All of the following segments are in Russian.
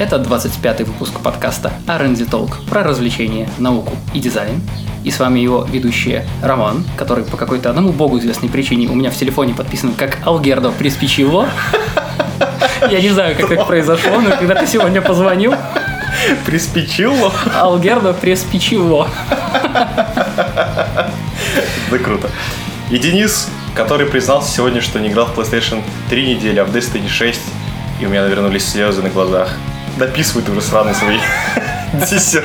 Это 25-й выпуск подкаста R&D Talk про развлечения, науку и дизайн. И с вами его ведущие Роман, который по какой-то одному богу известной причине у меня в телефоне подписан как Алгердо Приспичево. Я не знаю, как так произошло, но когда ты сегодня позвонил, Приспичило? Алгердо Приспичево. Да круто. И Денис, который признался сегодня, что не играл в PlayStation 3 недели, а в Destiny 6, и у меня навернулись слезы на глазах. Дописывай ты уже сраный свои диссер.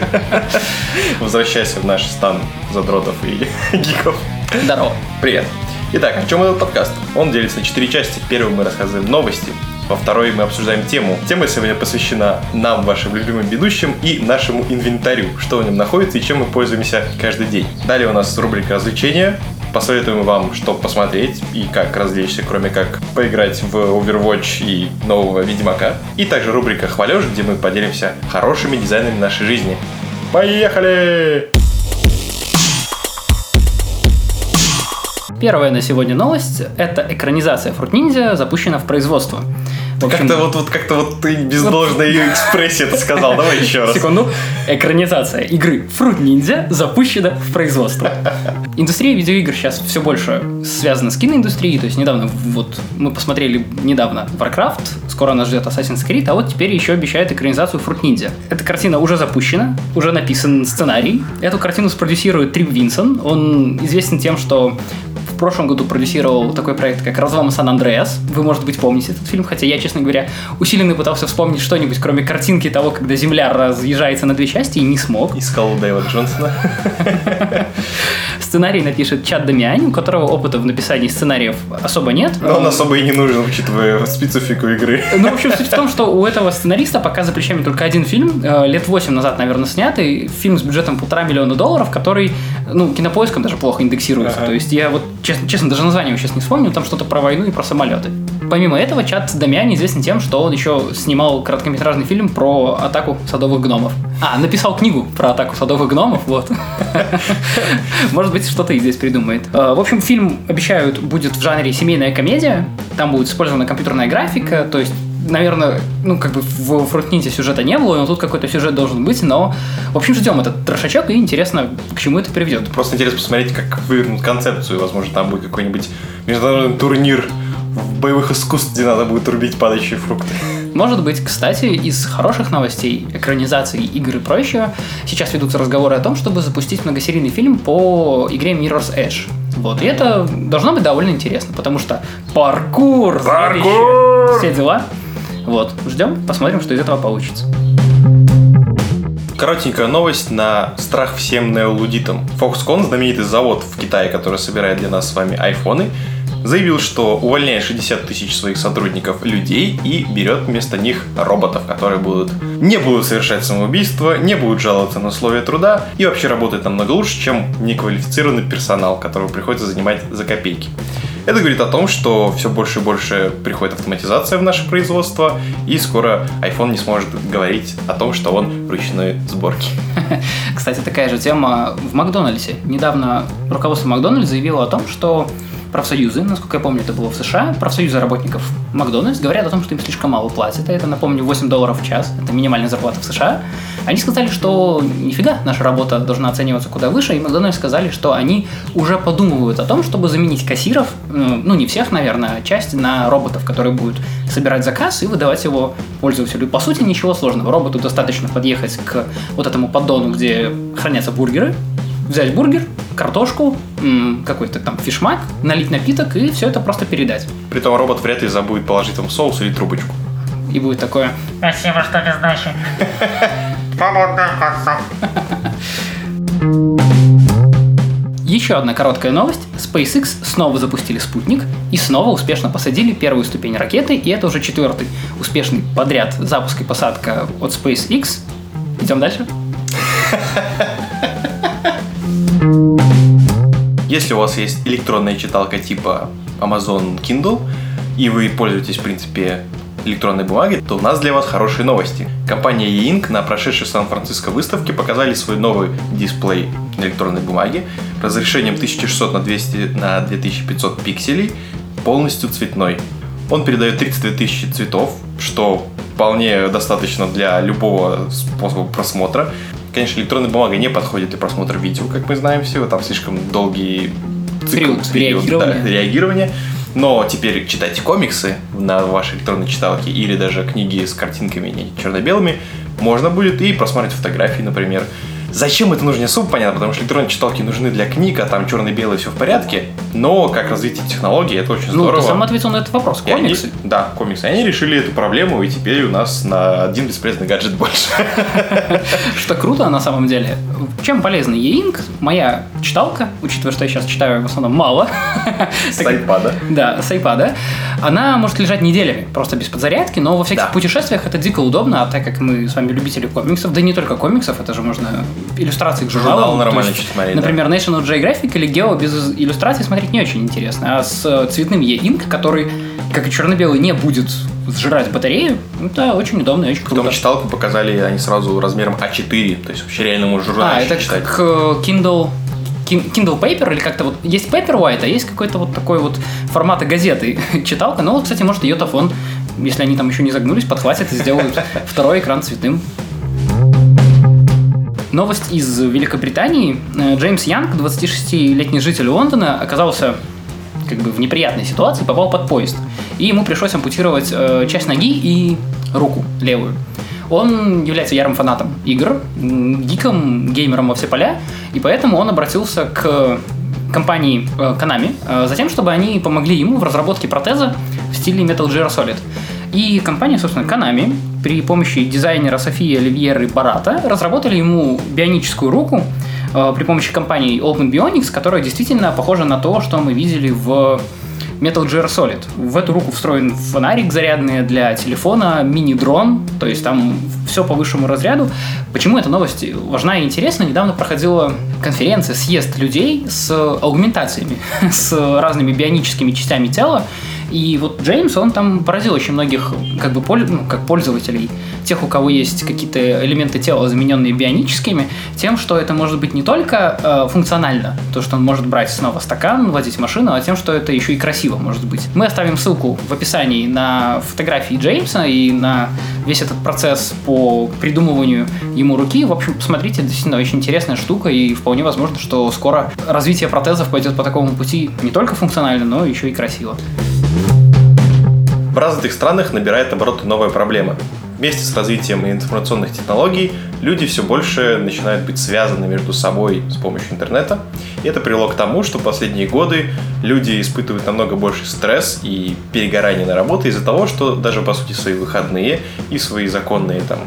Возвращайся в наш стан задротов и гиков. Здорово. Привет. Итак, о чем этот подкаст? Он делится на четыре части. В первой мы рассказываем новости, во второй мы обсуждаем тему. Тема сегодня посвящена нам, вашим любимым ведущим, и нашему инвентарю, что в нем находится и чем мы пользуемся каждый день. Далее у нас рубрика развлечения, посоветуем вам, что посмотреть и как развлечься, кроме как поиграть в Overwatch и нового Ведьмака. И также рубрика «Хвалеж», где мы поделимся хорошими дизайнами нашей жизни. Поехали! Первая на сегодня новость – это экранизация Fruit Ninja запущена в производство. Как-то вот, вот как-то вот ты без должной ее экспрессии это сказал. Давай еще раз. Секунду. Экранизация игры Fruit Ninja запущена в производство. Индустрия видеоигр сейчас все больше связана с киноиндустрией. То есть недавно вот мы посмотрели недавно Warcraft, скоро нас ждет Assassin's Creed, а вот теперь еще обещают экранизацию Fruit Ninja. Эта картина уже запущена, уже написан сценарий. Эту картину спродюсирует Трип Винсон. Он известен тем, что в прошлом году продюсировал такой проект, как «Разлом Сан-Андреас». Вы, может быть, помните этот фильм, хотя я, честно говоря, усиленно пытался вспомнить что-нибудь, кроме картинки того, когда Земля разъезжается на две части, и не смог. Искал Дэйва Джонсона. Сценарий напишет Чад Дамиани, у которого опыта в написании сценариев особо нет. Но он особо и не нужен, учитывая специфику игры. Ну, в общем, суть в том, что у этого сценариста пока за плечами только один фильм, э, лет 8 назад, наверное, снятый, фильм с бюджетом полтора миллиона долларов, который, ну, кинопоиском даже плохо индексируется. Ага. То есть я вот честно, честно, даже название сейчас не вспомню, там что-то про войну и про самолеты. Помимо этого, Чат Дамиани известен тем, что он еще снимал короткометражный фильм про атаку садовых гномов. А, написал книгу про атаку садовых гномов, вот. Может быть, что-то и здесь придумает. Э, в общем, фильм, обещают, будет в жанре семейная комедия. Там будет использована компьютерная графика, то есть наверное, ну, как бы в Фрутните сюжета не было, но тут какой-то сюжет должен быть, но, в общем, ждем этот трошачок, и интересно, к чему это приведет. Просто интересно посмотреть, как вывернут концепцию, возможно, там будет какой-нибудь международный турнир в боевых искусств, где надо будет рубить падающие фрукты. Может быть, кстати, из хороших новостей, экранизации игр и прочего, сейчас ведутся разговоры о том, чтобы запустить многосерийный фильм по игре Mirror's Edge. Вот, и это должно быть довольно интересно, потому что паркур, паркур! все дела. Вот, ждем, посмотрим, что из этого получится. Коротенькая новость на страх всем неолудитам. Foxconn, знаменитый завод в Китае, который собирает для нас с вами айфоны, заявил, что увольняет 60 тысяч своих сотрудников людей и берет вместо них роботов, которые будут не будут совершать самоубийство, не будут жаловаться на условия труда и вообще работать намного лучше, чем неквалифицированный персонал, которого приходится занимать за копейки. Это говорит о том, что все больше и больше приходит автоматизация в наше производство, и скоро iPhone не сможет говорить о том, что он ручной сборки. Кстати, такая же тема в Макдональдсе. Недавно руководство Макдональдса заявило о том, что профсоюзы, насколько я помню, это было в США, профсоюзы работников Макдональдс говорят о том, что им слишком мало платят. Это, напомню, 8 долларов в час. Это минимальная зарплата в США. Они сказали, что нифига, наша работа должна оцениваться куда выше, и Макдональдс сказали, что они уже подумывают о том, чтобы заменить кассиров, ну не всех, наверное, а часть на роботов, которые будут собирать заказ и выдавать его пользователю. По сути, ничего сложного. Роботу достаточно подъехать к вот этому поддону, где хранятся бургеры, взять бургер, картошку, какой-то там фишмак, налить напиток и все это просто передать. Притом робот вряд ли забудет положить там соус или трубочку. И будет такое «Спасибо, что без сдачи». Еще одна короткая новость. SpaceX снова запустили спутник и снова успешно посадили первую ступень ракеты, и это уже четвертый успешный подряд запуск и посадка от SpaceX. Идем дальше. Если у вас есть электронная читалка типа Amazon Kindle, и вы пользуетесь, в принципе, электронной бумагой, то у нас для вас хорошие новости. Компания E-Ink на прошедшей Сан-Франциско выставке показали свой новый дисплей электронной бумаги разрешением 1600 на 200 на 2500 пикселей, полностью цветной. Он передает 32 тысячи цветов, что вполне достаточно для любого способа просмотра. Конечно, электронная бумага не подходит для просмотра видео, как мы знаем все, там слишком долгий цикл, период, период реагирования. Да, реагирования. Но теперь читайте комиксы на вашей электронной читалке или даже книги с картинками не черно-белыми можно будет и просмотреть фотографии, например. Зачем это нужно, не особо понятно, потому что электронные читалки нужны для книг, а там черно-белое все в порядке. Но как развитие технологий, это очень здорово. Ну, ты сам ответил на этот вопрос. Комиксы? Они, да, комиксы. Они решили эту проблему, и теперь у нас на один бесполезный гаджет больше. Что круто на самом деле. Чем полезна e-ink? Моя читалка, учитывая, что я сейчас читаю в основном мало. С iPad. Да, с iPad. Она может лежать неделями, просто без подзарядки, но во всяких путешествиях это дико удобно, а так как мы с вами любители комиксов, да не только комиксов, это же можно иллюстрации к журналам. Журнал нормально есть, смотреть, Например, да. National Geographic или Geo без иллюстраций смотреть не очень интересно. А с э, цветным e-ink, который, как и черно-белый, не будет сжирать батарею, это очень удобно и очень круто. Потом читалку показали они сразу размером А4, то есть вообще реально можно журнал А, это читать. как э, Kindle Kindle Paper или как-то вот есть Paperwhite, а есть какой-то вот такой вот формата газеты читалка. Но вот, кстати, может ее Йотафон, если они там еще не загнулись, подхватят и сделают второй экран цветным. Новость из Великобритании. Э, Джеймс Янг, 26-летний житель Лондона, оказался как бы в неприятной ситуации, попал под поезд. И ему пришлось ампутировать э, часть ноги и руку левую. Он является ярым фанатом игр, гиком, геймером во все поля, и поэтому он обратился к компании э, Konami э, за тем, чтобы они помогли ему в разработке протеза в стиле Metal Gear Solid. И компания, собственно, Konami при помощи дизайнера Софии Оливьеры Барата разработали ему бионическую руку э, при помощи компании Open Bionics, которая действительно похожа на то, что мы видели в Metal Gear Solid. В эту руку встроен фонарик зарядный для телефона, мини-дрон, то есть там все по высшему разряду. Почему эта новость важна и интересна? Недавно проходила конференция, съезд людей с аугментациями, с разными бионическими частями тела, и вот Джеймс, он там поразил очень многих, как бы, ну, как пользователей, тех, у кого есть какие-то элементы тела, замененные бионическими, тем, что это может быть не только э, функционально, то, что он может брать снова стакан, водить машину, а тем, что это еще и красиво может быть. Мы оставим ссылку в описании на фотографии Джеймса и на весь этот процесс по придумыванию ему руки. В общем, посмотрите, действительно очень интересная штука, и вполне возможно, что скоро развитие протезов пойдет по такому пути не только функционально, но еще и красиво. В развитых странах набирает обороты новая проблема. Вместе с развитием информационных технологий люди все больше начинают быть связаны между собой с помощью интернета. И это привело к тому, что в последние годы люди испытывают намного больше стресс и перегорание на работу из-за того, что даже по сути свои выходные и свои законные там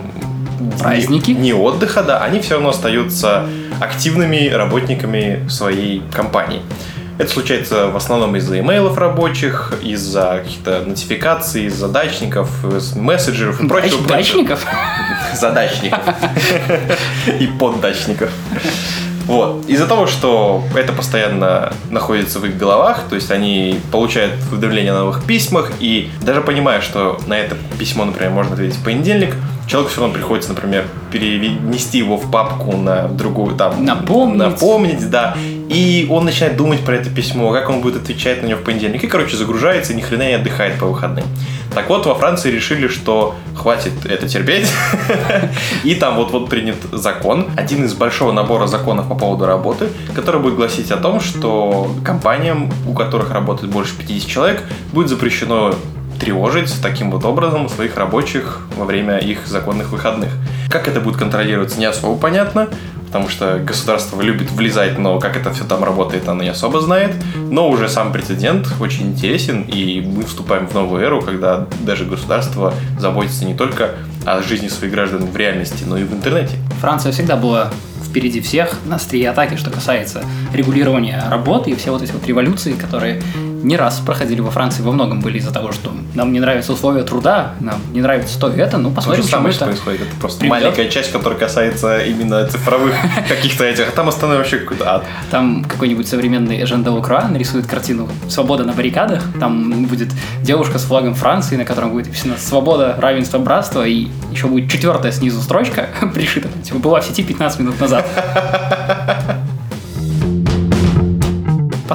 праздники не, не отдыха, да, они все равно остаются активными работниками своей компании. Это случается в основном из-за имейлов рабочих, из-за каких-то нотификаций, из задачников, из мессенджеров и прочего. Дачников? Задачников. И поддачников. Вот. Из-за того, что это постоянно находится в их головах, то есть они получают уведомления о новых письмах, и даже понимая, что на это письмо, например, можно ответить в понедельник, человеку все равно приходится, например, перенести его в папку на другую, там, напомнить. напомнить, да, и он начинает думать про это письмо, как он будет отвечать на него в понедельник, и, короче, загружается и ни хрена не отдыхает по выходным. Так вот, во Франции решили, что хватит это терпеть, и там вот-вот принят закон, один из большого набора законов по поводу работы, который будет гласить о том, что компаниям, у которых работает больше 50 человек, будет запрещено тревожить таким вот образом своих рабочих во время их законных выходных. Как это будет контролироваться, не особо понятно, потому что государство любит влезать, но как это все там работает, оно не особо знает. Но уже сам прецедент очень интересен, и мы вступаем в новую эру, когда даже государство заботится не только о жизни своих граждан в реальности, но и в интернете. Франция всегда была впереди всех на острие атаки, что касается регулирования работы и все вот эти вот революции, которые не раз проходили во Франции, во многом были из-за того, что нам не нравятся условия труда, нам не нравится то и это, ну посмотрим, что это происходит. Это просто приведет. маленькая часть, которая касается именно цифровых каких-то этих, а там остальное вообще какой-то ад. Там какой-нибудь современный Эжен де нарисует картину «Свобода на баррикадах», там будет девушка с флагом Франции, на котором будет написано «Свобода, равенство, братство», и еще будет четвертая снизу строчка пришита, типа была в сети 15 минут назад.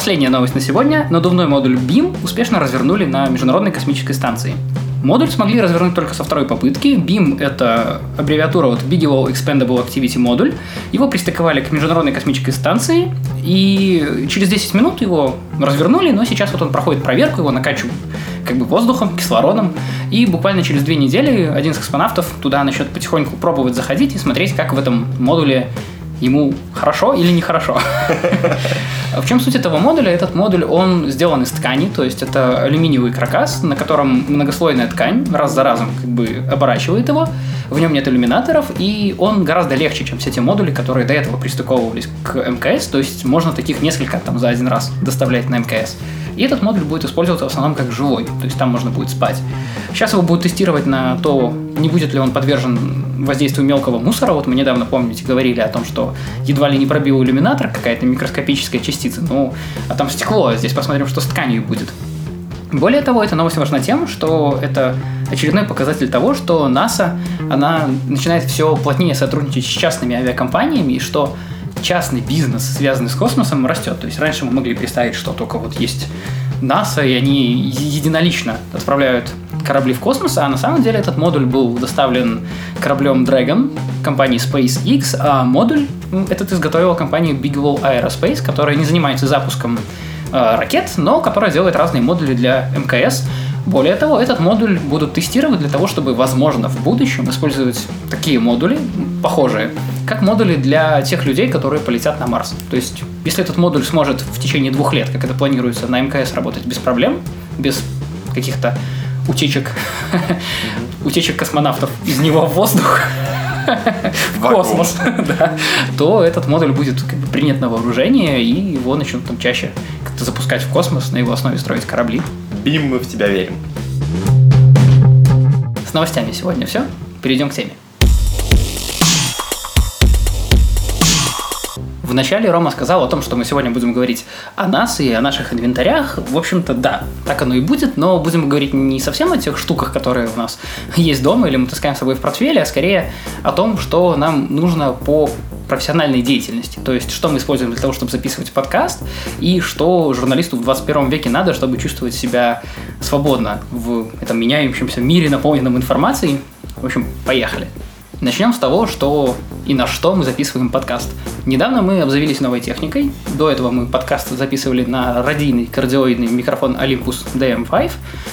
последняя новость на сегодня. Надувной модуль BIM успешно развернули на Международной космической станции. Модуль смогли развернуть только со второй попытки. BIM — это аббревиатура от Bigelow Expandable Activity модуль. Его пристыковали к Международной космической станции, и через 10 минут его развернули, но сейчас вот он проходит проверку, его накачивают как бы воздухом, кислородом, и буквально через две недели один из космонавтов туда начнет потихоньку пробовать заходить и смотреть, как в этом модуле ему хорошо или нехорошо. В чем суть этого модуля? Этот модуль, он сделан из ткани, то есть это алюминиевый каркас, на котором многослойная ткань раз за разом как бы оборачивает его, в нем нет иллюминаторов, и он гораздо легче, чем все те модули, которые до этого пристыковывались к МКС, то есть можно таких несколько там за один раз доставлять на МКС. И этот модуль будет использоваться в основном как живой, то есть там можно будет спать. Сейчас его будут тестировать на то, не будет ли он подвержен воздействию мелкого мусора. Вот мы недавно, помните, говорили о том, что едва ли не пробил иллюминатор, какая-то микроскопическая частица. Ну, а там стекло, здесь посмотрим, что с тканью будет. Более того, эта новость важна тем, что это очередной показатель того, что НАСА, она начинает все плотнее сотрудничать с частными авиакомпаниями, и что частный бизнес, связанный с космосом, растет. То есть раньше мы могли представить, что только вот есть НАСА, и они единолично отправляют корабли в космос, а на самом деле этот модуль был доставлен кораблем Dragon компании SpaceX, а модуль этот изготовила компания Bigelow Aerospace, которая не занимается запуском э, ракет, но которая делает разные модули для МКС. Более того, этот модуль будут тестировать для того, чтобы, возможно, в будущем использовать такие модули, похожие, как модули для тех людей, которые полетят на Марс. То есть, если этот модуль сможет в течение двух лет, как это планируется, на МКС работать без проблем, без каких-то утечек, утечек космонавтов из него в воздух, в космос, да, то этот модуль будет как бы, принят на вооружение, и его начнут там чаще как-то запускать в космос, на его основе строить корабли. Бим, мы в тебя верим. С новостями сегодня все. Перейдем к теме. Вначале Рома сказал о том, что мы сегодня будем говорить о нас и о наших инвентарях. В общем-то, да, так оно и будет, но будем говорить не совсем о тех штуках, которые у нас есть дома или мы таскаем с собой в портфеле, а скорее о том, что нам нужно по профессиональной деятельности. То есть, что мы используем для того, чтобы записывать подкаст, и что журналисту в 21 веке надо, чтобы чувствовать себя свободно в этом меняющемся мире, наполненном информацией. В общем, поехали. Начнем с того, что и на что мы записываем подкаст. Недавно мы обзавелись новой техникой. До этого мы подкаст записывали на радийный кардиоидный микрофон Olympus DM5.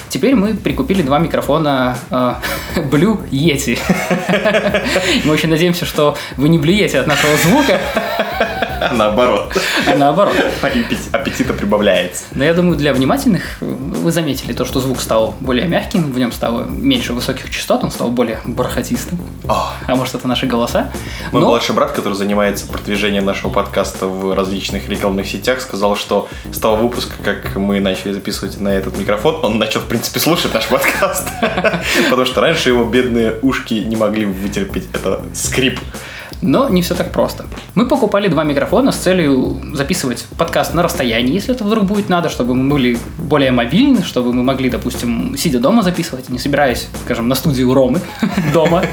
Теперь мы прикупили два микрофона э, Blue Yeti. Мы очень надеемся, что вы не блюете от нашего звука. А наоборот. А наоборот. Аппетита прибавляется. Но я думаю, для внимательных вы заметили то, что звук стал более мягким, в нем стало меньше высоких частот, он стал более бархатистым. О. А может, это наши голоса? Мой Но... младший брат, который занимается продвижением нашего подкаста в различных рекламных сетях, сказал, что с того выпуска, как мы начали записывать на этот микрофон, он начал, в принципе, слушать наш подкаст. Потому что раньше его бедные ушки не могли вытерпеть это скрип. Но не все так просто. Мы покупали два микрофона с целью записывать подкаст на расстоянии, если это вдруг будет надо, чтобы мы были более мобильны, чтобы мы могли, допустим, сидя дома записывать, не собираясь, скажем, на студию Ромы дома.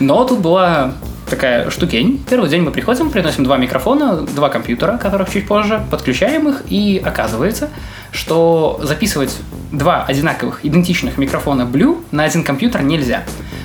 Но тут была такая штукень. Первый день мы приходим, приносим два микрофона, два компьютера, которых чуть позже, подключаем их, и оказывается, что записывать два одинаковых, идентичных микрофона Blue на один компьютер нельзя.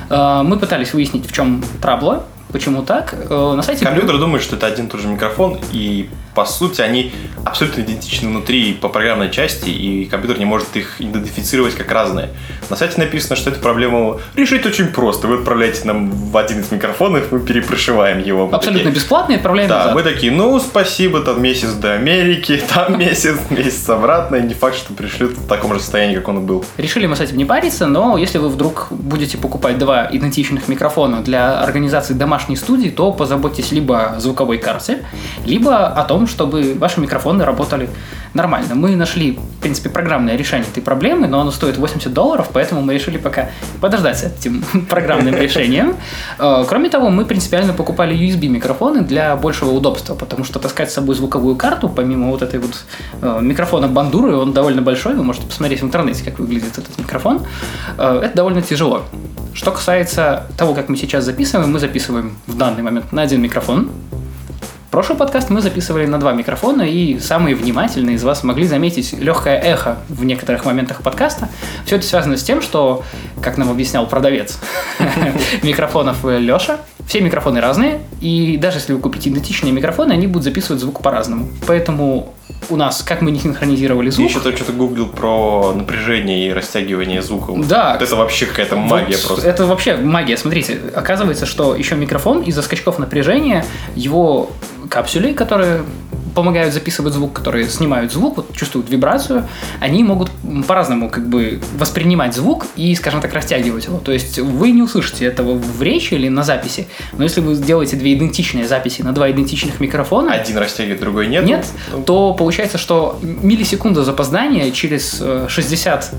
Э, мы пытались выяснить, в чем трабло, Почему так? Э, на сайте... Компьютер думает, что это один и тот же микрофон, и по сути они абсолютно идентичны внутри по программной части, и компьютер не может их идентифицировать как разные. На сайте написано, что эту проблему решить очень просто. Вы отправляете нам в один из микрофонов, мы перепрошиваем его. Мы абсолютно такие, бесплатно и отправляем Да, назад. мы такие, ну, спасибо, там месяц до Америки, там месяц, месяц обратно, и не факт, что пришлют в таком же состоянии, как он был. Решили мы с этим не париться, но если вы вдруг будете покупать два идентичных микрофона для организации домашней домашней студии, то позаботьтесь либо о звуковой карте, либо о том, чтобы ваши микрофоны работали нормально. Мы нашли, в принципе, программное решение этой проблемы, но оно стоит 80 долларов, поэтому мы решили пока подождать с этим программным решением. Э, кроме того, мы принципиально покупали USB-микрофоны для большего удобства, потому что таскать с собой звуковую карту, помимо вот этой вот э, микрофона бандуры, он довольно большой, вы можете посмотреть в интернете, как выглядит этот микрофон. Э, это довольно тяжело. Что касается того, как мы сейчас записываем, мы записываем в данный момент на один микрофон. Прошлый подкаст мы записывали на два микрофона, и самые внимательные из вас могли заметить легкое эхо в некоторых моментах подкаста. Все это связано с тем, что, как нам объяснял продавец микрофонов Леша, все микрофоны разные, и даже если вы купите идентичные микрофоны, они будут записывать звук по-разному. Поэтому у нас, как мы не синхронизировали звук... Я еще что-то гуглил про напряжение и растягивание звука. Да. Вот это вообще какая-то магия вот просто. Это вообще магия. Смотрите, оказывается, что еще микрофон из-за скачков напряжения, его капсули, которые помогают записывать звук, которые снимают звук, вот чувствуют вибрацию, они могут по-разному как бы воспринимать звук и, скажем так, растягивать его. То есть вы не услышите этого в речи или на записи, но если вы сделаете две идентичные записи на два идентичных микрофона, Один растягивает, другой нет. нет, Ну, то получается, что миллисекунда запоздания через э, 60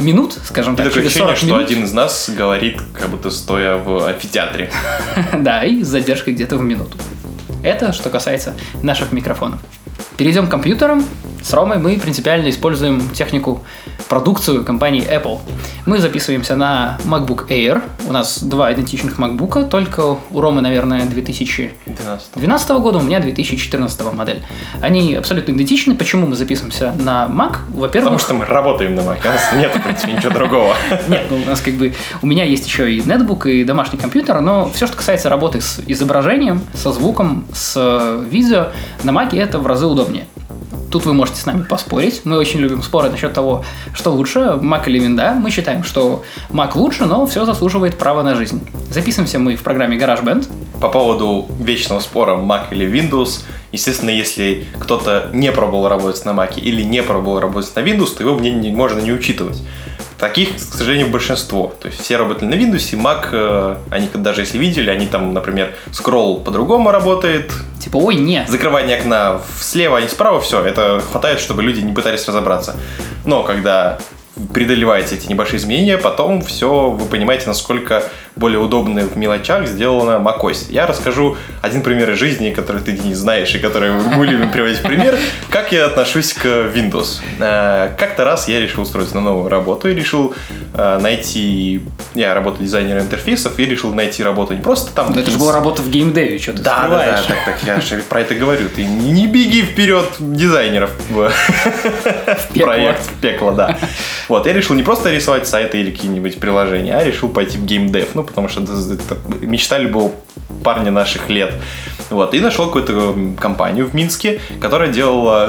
минут, скажем так, через ощущение, 40 что минут, один из нас говорит, как будто стоя в амфитеатре. да, и с задержкой где-то в минуту. Это что касается наших микрофонов. Перейдем к компьютерам. С Ромой мы принципиально используем технику, продукцию компании Apple. Мы записываемся на MacBook Air. У нас два идентичных MacBook, только у Ромы, наверное, 2012 12. года, у меня 2014 модель. Они абсолютно идентичны. Почему мы записываемся на Mac? Во-первых, Потому что мы работаем на Mac, у нас нет, в принципе, ничего другого. нет, ну, у нас как бы у меня есть еще и нетбук, и домашний компьютер, но все, что касается работы с изображением, со звуком, с э, видео, на Маке это в разы удобнее. Тут вы можете с нами поспорить. Мы очень любим споры насчет того, что лучше, Mac или Винда. Мы считаем, что Mac лучше, но все заслуживает права на жизнь. Записываемся мы в программе GarageBand. По поводу вечного спора Mac или Windows, естественно, если кто-то не пробовал работать на Mac или не пробовал работать на Windows, то его мнение можно не учитывать. Таких, к сожалению, большинство. То есть все работали на Windows, и Mac, э, они даже если видели, они там, например, скролл по-другому работает, Типа, ой, нет. закрывание окна слева, а не справа, все, это хватает, чтобы люди не пытались разобраться. Но когда преодолеваете эти небольшие изменения, потом все, вы понимаете, насколько более удобно в мелочах сделана macOS. Я расскажу один пример из жизни, который ты не знаешь и который мы любим приводить в пример, как я отношусь к Windows. Э, Как-то раз я решил устроиться на новую работу и решил э, найти... Я работаю дизайнером интерфейсов и решил найти работу не просто там... Это же была работа в геймдеве, что ты Да, да, да, так, так, я же про это говорю. Ты не беги вперед дизайнеров в проект в пекло, да. Вот, я решил не просто рисовать сайты или какие-нибудь приложения, а решил пойти в геймдев, ну, потому что это, это мечта любого парня наших лет. Вот, и нашел какую-то компанию в Минске, которая делала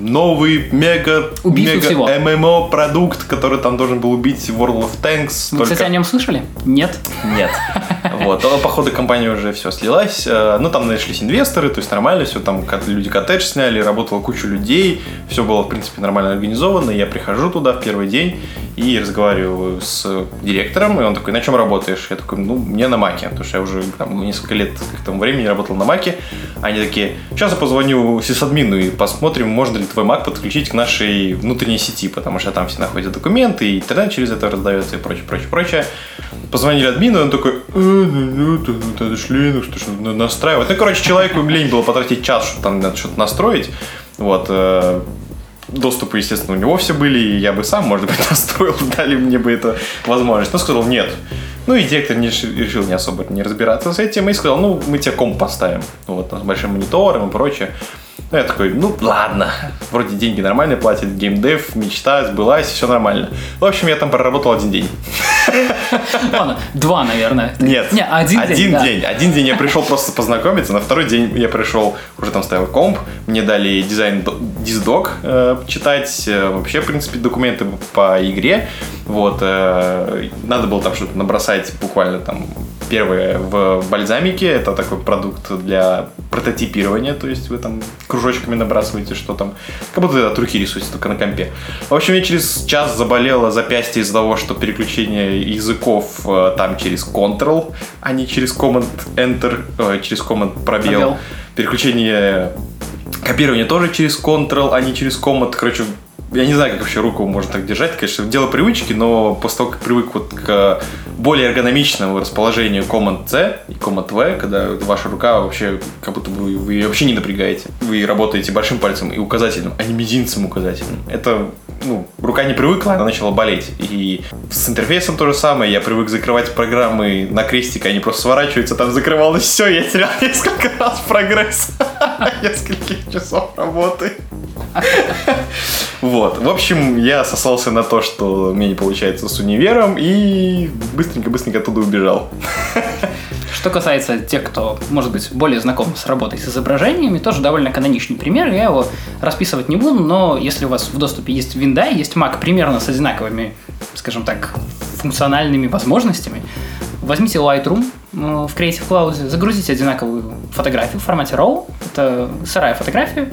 новый мега, Убийцу мега всего. ММО продукт, который там должен был убить World of Tanks. Вы, только- кстати, о нем слышали? Нет. нет. Вот. Но, походу, компания уже все слилась. Э, Ну, там нашлись инвесторы, то есть нормально все. Там люди коттедж сняли, работала куча людей. Все было, в принципе, нормально организовано. Я прихожу туда в первый день и разговариваю с директором. И он такой, на чем работаешь? Я такой, ну, мне на маке. Потому что я уже там, несколько лет к тому времени работал на маке. Они такие, сейчас я позвоню сисадмину и посмотрим, можно ли твой мак подключить к нашей внутренней сети, потому что там все находят документы, и интернет через это раздается и прочее, прочее, прочее. Позвонили админу, он такой, «Э, ну, это, это ж Linux, что надо настраивать. Ну, короче, человеку лень было потратить час, чтобы там что-то настроить. Вот, э, доступы, естественно, у него все были, и я бы сам, может быть, настроил, дали мне бы эту возможность. Но сказал, нет. Ну и директор не решил не особо не разбираться с этим и сказал, ну, мы тебе комп поставим. Вот, с большим монитором и прочее. Ну, я такой, ну, ладно. Вроде деньги нормально платят, геймдев, мечта сбылась, все нормально. В общем, я там проработал один день. Ладно, два, наверное. Нет. Не, один, день. да. день. Один день я пришел просто познакомиться, на второй день я пришел, уже там стоял комп, мне дали дизайн диздок э, читать, э, вообще, в принципе, документы по игре. Вот, э, надо было там что-то набросать буквально там первое в бальзамике, это такой продукт для прототипирования, то есть вы там кружочками набрасываете, что там, как будто от руки рисуете, только на компе. В общем, я через час заболело запястье из-за того, что переключение языков э, там через Ctrl, а не через Command-Enter, э, через Command пробел. Пробел. Переключение копирование тоже через Ctrl, а не через Command. Короче, я не знаю, как вообще руку можно так держать. Конечно, дело привычки, но после того, как привык вот к более эргономичному расположению Command-C и Command-V, когда ваша рука вообще, как будто бы вы ее вообще не напрягаете. Вы работаете большим пальцем и указательным, а не мизинцем указательным. Это, ну, рука не привыкла, она начала болеть. И с интерфейсом то же самое. Я привык закрывать программы на крестик, они просто сворачиваются, там закрывалось все, я терял несколько раз прогресс. нескольких часов работы. Вот. В общем, я сосался на то, что мне не получается с универом, и быстренько-быстренько оттуда убежал. Что касается тех, кто, может быть, более знаком с работой с изображениями, тоже довольно каноничный пример. Я его расписывать не буду, но если у вас в доступе есть винда, есть Mac примерно с одинаковыми, скажем так, функциональными возможностями, возьмите Lightroom, в Creative Cloud загрузите одинаковую фотографию в формате RAW, это сырая фотография,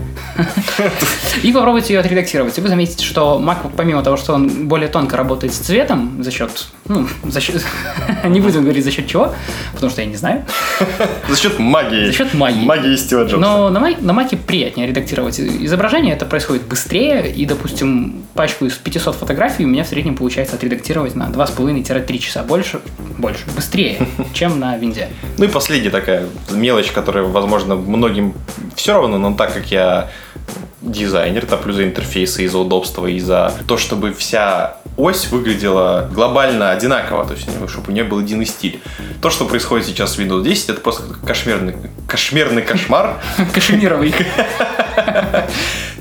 и попробуйте ее отредактировать. И вы заметите, что Mac, помимо того, что он более тонко работает с цветом, за счет, ну, за счет, не будем говорить за счет чего, потому что я не знаю. За счет магии. За счет магии. Магии Стива Джобса. Но на, на Mac приятнее редактировать изображение, это происходит быстрее, и, допустим, пачку из 500 фотографий у меня в среднем получается отредактировать на 2,5-3 часа больше, больше, быстрее, чем на винде. Ну и последняя такая мелочь, которая, возможно, многим все равно, но так как я дизайнер, там плюс за интерфейсы, и за удобство, и за то, чтобы вся ось выглядела глобально одинаково, то есть чтобы у нее был единый стиль. То, что происходит сейчас в Windows 10, это просто кошмерный, кошмерный кошмар. Кашемировый.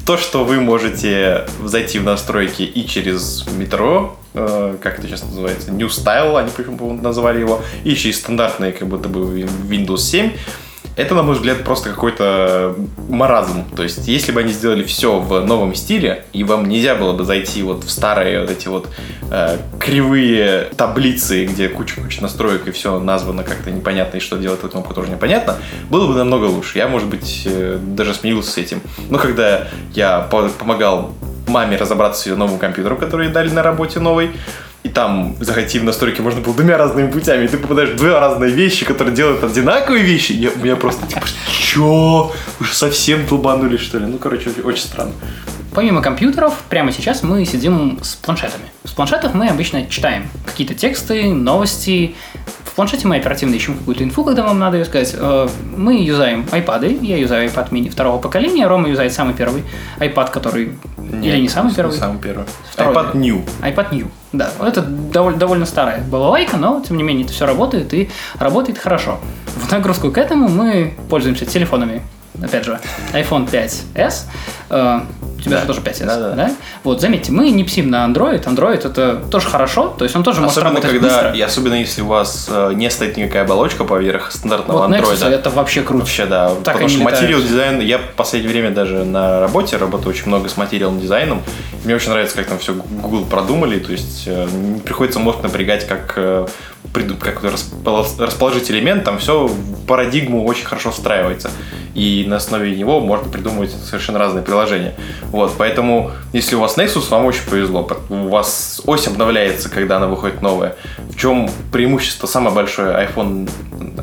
То, что вы можете зайти в настройки и через метро, э, как это сейчас называется, New Style, они, по-моему, назвали его, и через стандартные, как будто бы Windows 7, это, на мой взгляд, просто какой-то маразм. То есть, если бы они сделали все в новом стиле, и вам нельзя было бы зайти вот в старые вот эти вот э, кривые таблицы, где куча-куча настроек и все названо как-то непонятно, и что делать эта кнопка тоже непонятно, было бы намного лучше. Я, может быть, э, даже смирился с этим. Но когда я помогал маме разобраться с ее новым компьютером, который дали на работе новый, и там захотим в настройки можно было двумя разными путями, и ты попадаешь в две разные вещи, которые делают одинаковые вещи, я, у меня просто типа, чё? Вы же совсем долбанули, что ли? Ну, короче, очень странно. Помимо компьютеров, прямо сейчас мы сидим с планшетами. С планшетов мы обычно читаем какие-то тексты, новости. Планшете мы оперативно ищем какую-то инфу, когда вам надо ее сказать. Э, мы юзаем iPad, я юзаю iPad mini второго поколения, Рома юзает самый первый iPad, который... Нет, Или не самый первый? Самый первый. Второй, iPad New. iPad New. Да, это довольно, довольно старая балалайка, но тем не менее это все работает и работает хорошо. В нагрузку к этому мы пользуемся телефонами опять же, iPhone 5s, э, у тебя да. же тоже 5s, да, да. да? Вот, заметьте, мы не псим на Android, Android это тоже хорошо, то есть он тоже особенно может работать когда, быстро. И особенно если у вас э, не стоит никакая оболочка поверх стандартного вот Android. это вообще круто. Вообще, да. Так потому что материал дизайн, я в последнее время даже на работе работаю очень много с материалом дизайном. Мне очень нравится, как там все Google продумали, то есть э, не приходится мозг напрягать, как э, как расположить элемент, там все парадигму очень хорошо встраивается. И на основе него можно придумывать совершенно разные приложения. Вот, поэтому, если у вас Nexus, вам очень повезло. У вас ось обновляется, когда она выходит новая. В чем преимущество самое большое iPhone,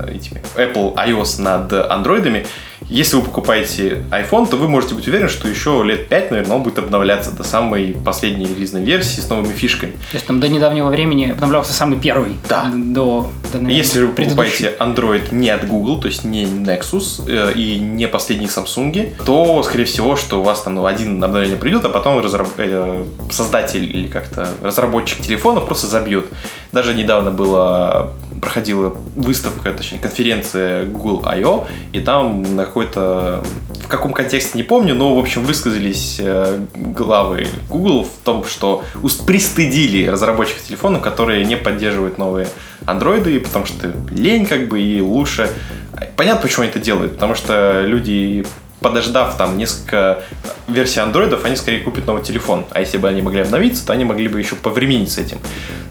этими, Apple iOS над андроидами – если вы покупаете iPhone, то вы можете быть уверены, что еще лет 5, наверное, он будет обновляться до самой последней релизной версии с новыми фишками. То есть там до недавнего времени обновлялся самый первый. Да. До, до наверное, Если вы покупаете Android не от Google, то есть не Nexus э, и не последние Samsung, то, скорее всего, что у вас там ну, один обновление придет, а потом разраб... э, создатель или как-то разработчик телефона просто забьет. Даже недавно было проходила выставка, точнее конференция Google I.O., и там на какой-то, в каком контексте не помню, но, в общем, высказались э, главы Google в том, что пристыдили разработчиков телефонов, которые не поддерживают новые андроиды, потому что лень как бы и лучше. Понятно, почему они это делают, потому что люди подождав там несколько версий андроидов, они скорее купят новый телефон. А если бы они могли обновиться, то они могли бы еще повременить с этим.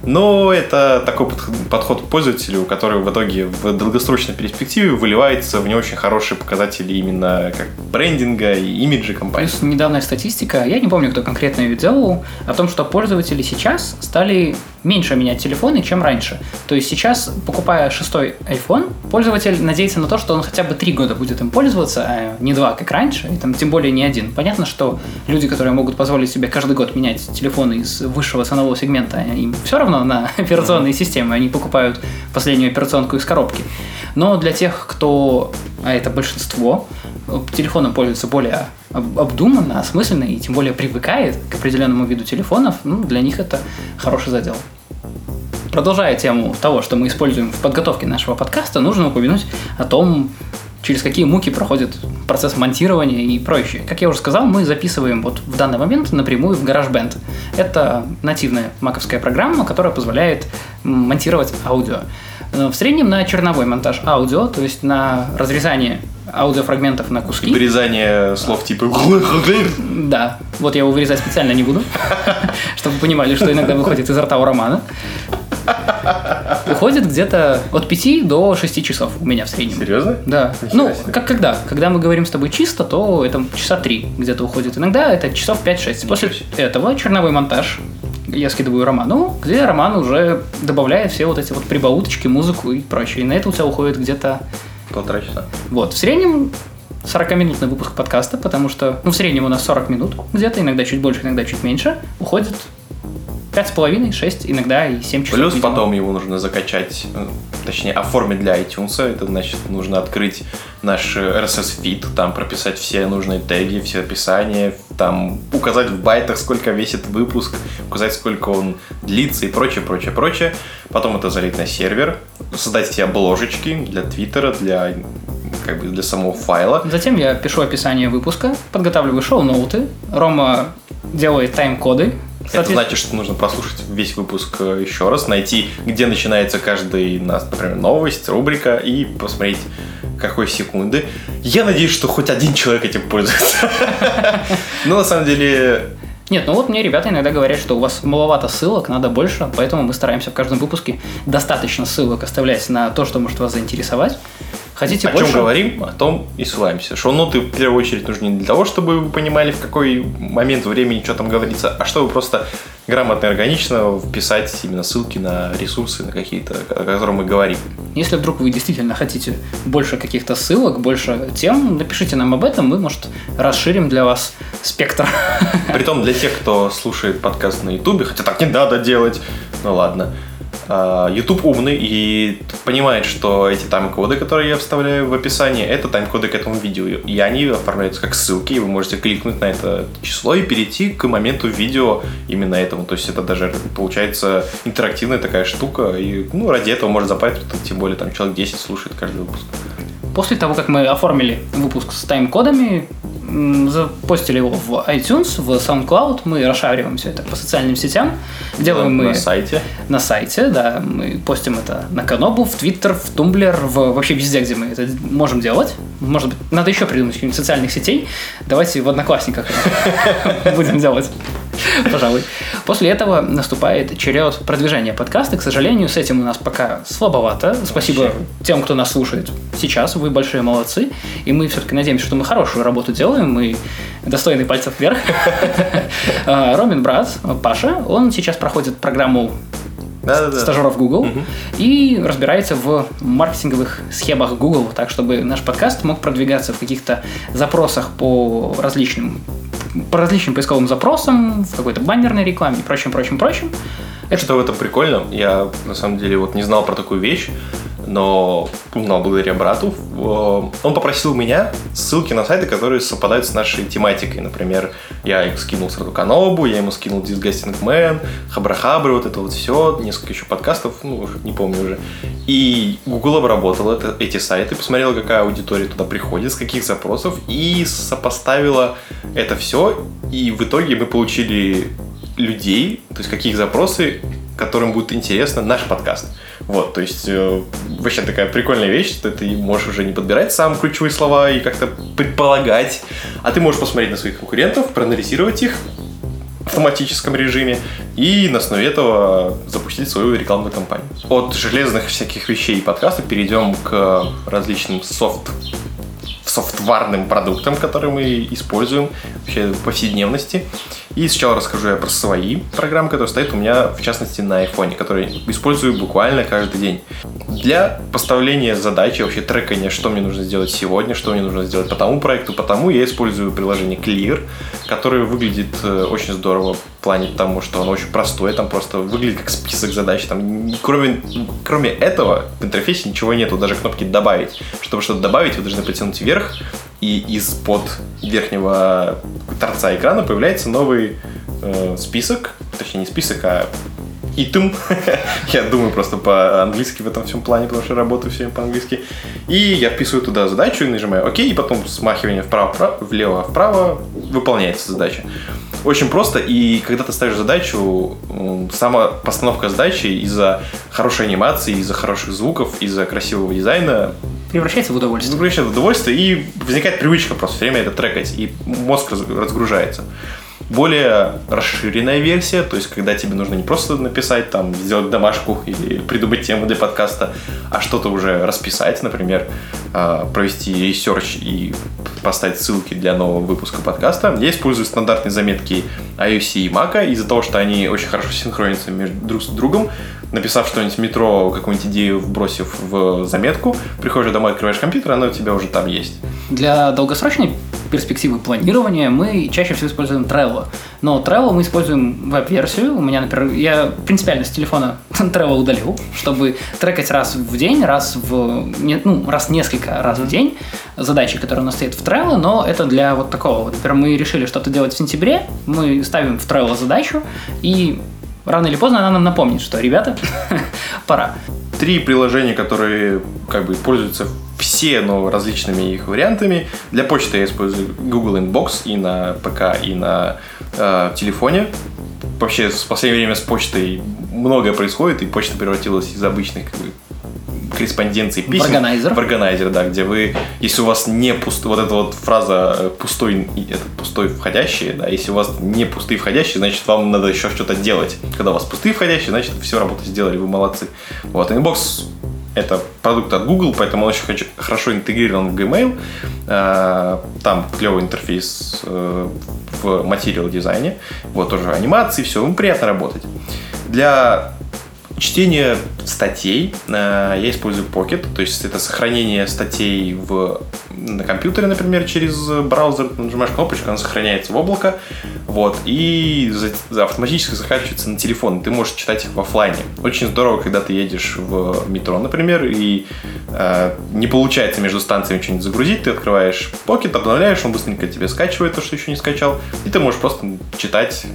Но это такой подход к пользователю, который в итоге в долгосрочной перспективе выливается в не очень хорошие показатели именно как брендинга и имиджа компании. Плюс недавняя статистика, я не помню, кто конкретно ее делал, о том, что пользователи сейчас стали меньше менять телефоны, чем раньше. То есть сейчас, покупая шестой iPhone, пользователь надеется на то, что он хотя бы три года будет им пользоваться, а не два, как раньше, и там тем более не один. Понятно, что люди, которые могут позволить себе каждый год менять телефоны из высшего ценового сегмента, им все равно на операционные системы, они покупают последнюю операционку из коробки. Но для тех, кто, а это большинство, телефоном пользуется более обдуманно, осмысленно и тем более привыкает к определенному виду телефонов, ну, для них это хороший задел. Продолжая тему того, что мы используем в подготовке нашего подкаста, нужно упомянуть о том, через какие муки проходит процесс монтирования и прочее. Как я уже сказал, мы записываем вот в данный момент напрямую в GarageBand. Это нативная маковская программа, которая позволяет монтировать аудио. Э, в среднем на черновой монтаж аудио, то есть на разрезание аудиофрагментов на куски. Вырезание слов типа... Да, вот я его вырезать специально не буду, чтобы вы понимали, что иногда выходит из рта у Романа. Уходит где-то от 5 до 6 часов у меня в среднем. Серьезно? Да. ну, как когда? Когда мы говорим с тобой чисто, то это часа 3 где-то уходит. Иногда это часов 5-6. После этого черновой монтаж я скидываю Роману, где Роман уже добавляет все вот эти вот прибауточки, музыку и прочее. И на это у тебя уходит где-то... Полтора часа. Вот. В среднем 40-минутный выпуск подкаста, потому что, ну, в среднем у нас 40 минут где-то, иногда чуть больше, иногда чуть меньше, уходит пять с половиной, шесть, иногда и семь часов. Плюс видимо. потом его нужно закачать, э, точнее оформить для iTunes. Это значит нужно открыть наш RSS feed, там прописать все нужные теги, все описания, там указать в байтах, сколько весит выпуск, указать, сколько он длится и прочее, прочее, прочее. Потом это залить на сервер, создать все обложечки для Твиттера, для как бы для самого файла. Затем я пишу описание выпуска, подготавливаю шоу-ноуты, Рома делает тайм-коды, это значит, что нужно прослушать весь выпуск э, еще раз, найти, где начинается каждый, например, новость, рубрика, и посмотреть, какой секунды. Я надеюсь, что хоть один человек этим пользуется. Но на самом деле нет, ну вот мне ребята иногда говорят, что у вас маловато ссылок, надо больше, поэтому мы стараемся в каждом выпуске достаточно ссылок оставлять на то, что может вас заинтересовать. Хотите о больше? чем говорим, о том и ссылаемся. Шоу-ноты в первую очередь нужны не для того, чтобы вы понимали, в какой момент времени что там говорится, а чтобы просто грамотно и органично вписать именно ссылки на ресурсы, на какие-то, о которых мы говорим. Если вдруг вы действительно хотите больше каких-то ссылок, больше тем, напишите нам об этом, мы, может, расширим для вас спектр. Притом для тех, кто слушает подкаст на Ютубе, хотя так не надо делать, ну ладно. А, YouTube умный и понимает, что эти тайм-коды, которые я вставляю в описание, это тайм-коды к этому видео. И они оформляются как ссылки, и вы можете кликнуть на это число и перейти к моменту видео именно этому. То есть это даже получается интерактивная такая штука, и ну, ради этого может запарить, тем более там человек 10 слушает каждый выпуск. После того, как мы оформили выпуск с тайм-кодами, запостили его в iTunes, в SoundCloud, мы расшариваем все это по социальным сетям. Делаем на, мы... На сайте. На сайте, да. Мы постим это на Канобу, в Twitter, в Tumblr, в вообще везде, где мы это можем делать. Может быть, надо еще придумать каких-нибудь социальных сетей. Давайте в Одноклассниках будем делать. Пожалуй. После этого наступает черед продвижения подкаста. К сожалению, с этим у нас пока слабовато. Спасибо Вообще. тем, кто нас слушает сейчас. Вы большие молодцы. И мы все-таки надеемся, что мы хорошую работу делаем. Мы достойны пальцев вверх. А, Ромин брат, Паша, он сейчас проходит программу да, да, да. стажеров Google угу. и разбирается в маркетинговых схемах Google, так чтобы наш подкаст мог продвигаться в каких-то запросах по различным по различным поисковым запросам, в какой-то баннерной рекламе и прочим, прочим, прочим. Это... Что в этом прикольно, я на самом деле вот не знал про такую вещь, но узнал благодаря брату. Он попросил меня ссылки на сайты, которые совпадают с нашей тематикой. Например, я их скинул сразу Канобу, я ему скинул Disgusting Man, Хабрахабры, вот это вот все, несколько еще подкастов, ну, не помню уже. И Google обработал это, эти сайты, посмотрела, какая аудитория туда приходит, с каких запросов, и сопоставила это все, и в итоге мы получили людей, то есть какие запросы, которым будет интересно наш подкаст. Вот, то есть э, вообще такая прикольная вещь, что ты можешь уже не подбирать сам ключевые слова и как-то предполагать, а ты можешь посмотреть на своих конкурентов, проанализировать их в автоматическом режиме и на основе этого запустить свою рекламную кампанию. От железных всяких вещей и подкастов перейдем к различным софт софтварным продуктам, которые мы используем вообще в повседневности. И сначала расскажу я про свои программы, которые стоят у меня, в частности, на iPhone, которые использую буквально каждый день. Для поставления задачи, вообще трекания, что мне нужно сделать сегодня, что мне нужно сделать по тому проекту, потому я использую приложение Clear, которое выглядит э, очень здорово в плане того, что оно очень простое, там просто выглядит как список задач. Там, кроме, кроме этого в интерфейсе ничего нету, даже кнопки «Добавить». Чтобы что-то добавить, вы должны потянуть вверх, и из-под верхнего торца экрана появляется новый э, список, точнее не список, а item. я думаю просто по-английски в этом всем плане, потому что работаю все по-английски. И я вписываю туда задачу и нажимаю ОК, и потом смахивание вправо, влево, вправо выполняется задача. Очень просто, и когда ты ставишь задачу, сама постановка задачи из-за хорошей анимации, из-за хороших звуков, из-за красивого дизайна превращается в удовольствие. Превращается в удовольствие, и возникает привычка просто все время это трекать, и мозг разгружается более расширенная версия, то есть когда тебе нужно не просто написать, там, сделать домашку или придумать тему для подкаста, а что-то уже расписать, например, а, провести research и поставить ссылки для нового выпуска подкаста. Я использую стандартные заметки iOS и Mac из-за того, что они очень хорошо синхронятся между друг с другом. Написав что-нибудь в метро, какую-нибудь идею вбросив в заметку, приходишь домой, открываешь компьютер, она у тебя уже там есть. Для долгосрочной перспективы планирования мы чаще всего используем Trello. Но Trello мы используем веб-версию. У меня, например, я принципиально с телефона Trello удалил, чтобы трекать раз в день, раз в ну, раз несколько раз в день задачи, которые у нас стоят в Trello, но это для вот такого. Например, мы решили что-то делать в сентябре, мы ставим в Trello задачу, и рано или поздно она нам напомнит, что, ребята, пора. Три приложения, которые как бы пользуются все, но различными их вариантами. Для почты я использую Google Inbox и на ПК, и на э, телефоне. Вообще, в последнее время с почтой многое происходит, и почта превратилась из обычной как бы, корреспонденции писем. В органайзер. В органайзер, да, где вы, если у вас не пуст, вот эта вот фраза э, пустой, это пустой входящий, да, если у вас не пустые входящие, значит, вам надо еще что-то делать. Когда у вас пустые входящие, значит, все работу сделали, вы молодцы. Вот, Inbox это продукт от Google, поэтому он очень хорошо интегрирован в Gmail. Э, там клевый интерфейс э, в материал дизайне. Вот тоже анимации, все, ему приятно работать. Для чтения статей э, я использую Pocket, то есть это сохранение статей в, на компьютере, например, через браузер, нажимаешь кнопочку, она сохраняется в облако, вот, и автоматически закачивается на телефон, ты можешь читать их в офлайне. Очень здорово, когда ты едешь в метро, например, и э, не получается между станциями что-нибудь загрузить, ты открываешь Pocket, обновляешь, он быстренько тебе скачивает то, что еще не скачал, и ты можешь просто читать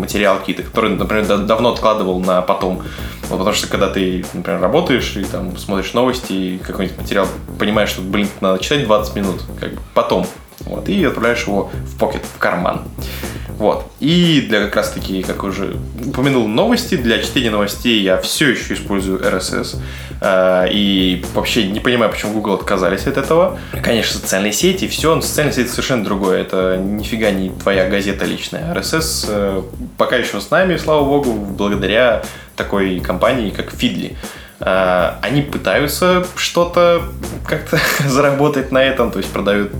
материал какие-то, которые, например, давно откладывал на потом. Вот, потому что когда ты, например, работаешь и там смотришь новости и какой-нибудь материал, понимаешь, что, блин, надо читать 20 минут, как бы потом. Вот, и отправляешь его в покет, в карман. Вот. И для как раз таки, как уже упомянул, новости, для чтения новостей я все еще использую RSS. Э, и вообще не понимаю, почему Google отказались от этого. Конечно, социальные сети, все, но социальные сети совершенно другое. Это нифига не твоя газета личная. RSS э, пока еще с нами, слава богу, благодаря такой компании, как Feedly. Э, они пытаются что-то как-то заработать на этом, то есть продают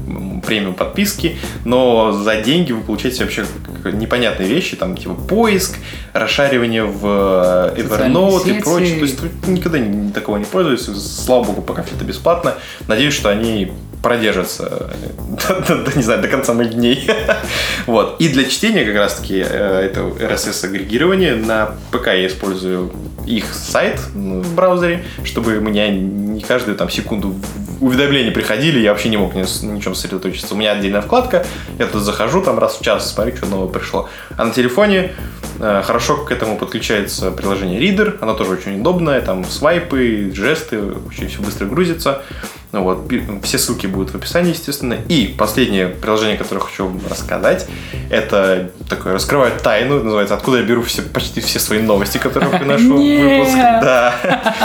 премиум подписки, но за деньги вы получаете вообще непонятные вещи, там типа поиск, расшаривание в э, Evernote и прочее. То есть никогда такого не пользуюсь. Слава богу, пока все это бесплатно. Надеюсь, что они продержатся, не знаю, до конца моих дней. вот. И для чтения как раз-таки э, это RSS-агрегирование. На ПК я использую их сайт в браузере, чтобы у меня не каждую там секунду уведомления приходили, я вообще не мог ни, ни чем сосредоточиться. У меня отдельная вкладка, я тут захожу там раз в час, смотрю, что новое пришло. А на телефоне э, хорошо к этому подключается приложение Reader, оно тоже очень удобное, там свайпы, жесты, очень все быстро грузится. Ну вот, все ссылки будут в описании, естественно. И последнее приложение, которое хочу рассказать, это такое раскрывает тайну, называется «Откуда я беру все, почти все свои новости, которые приношу в выпуск». Да.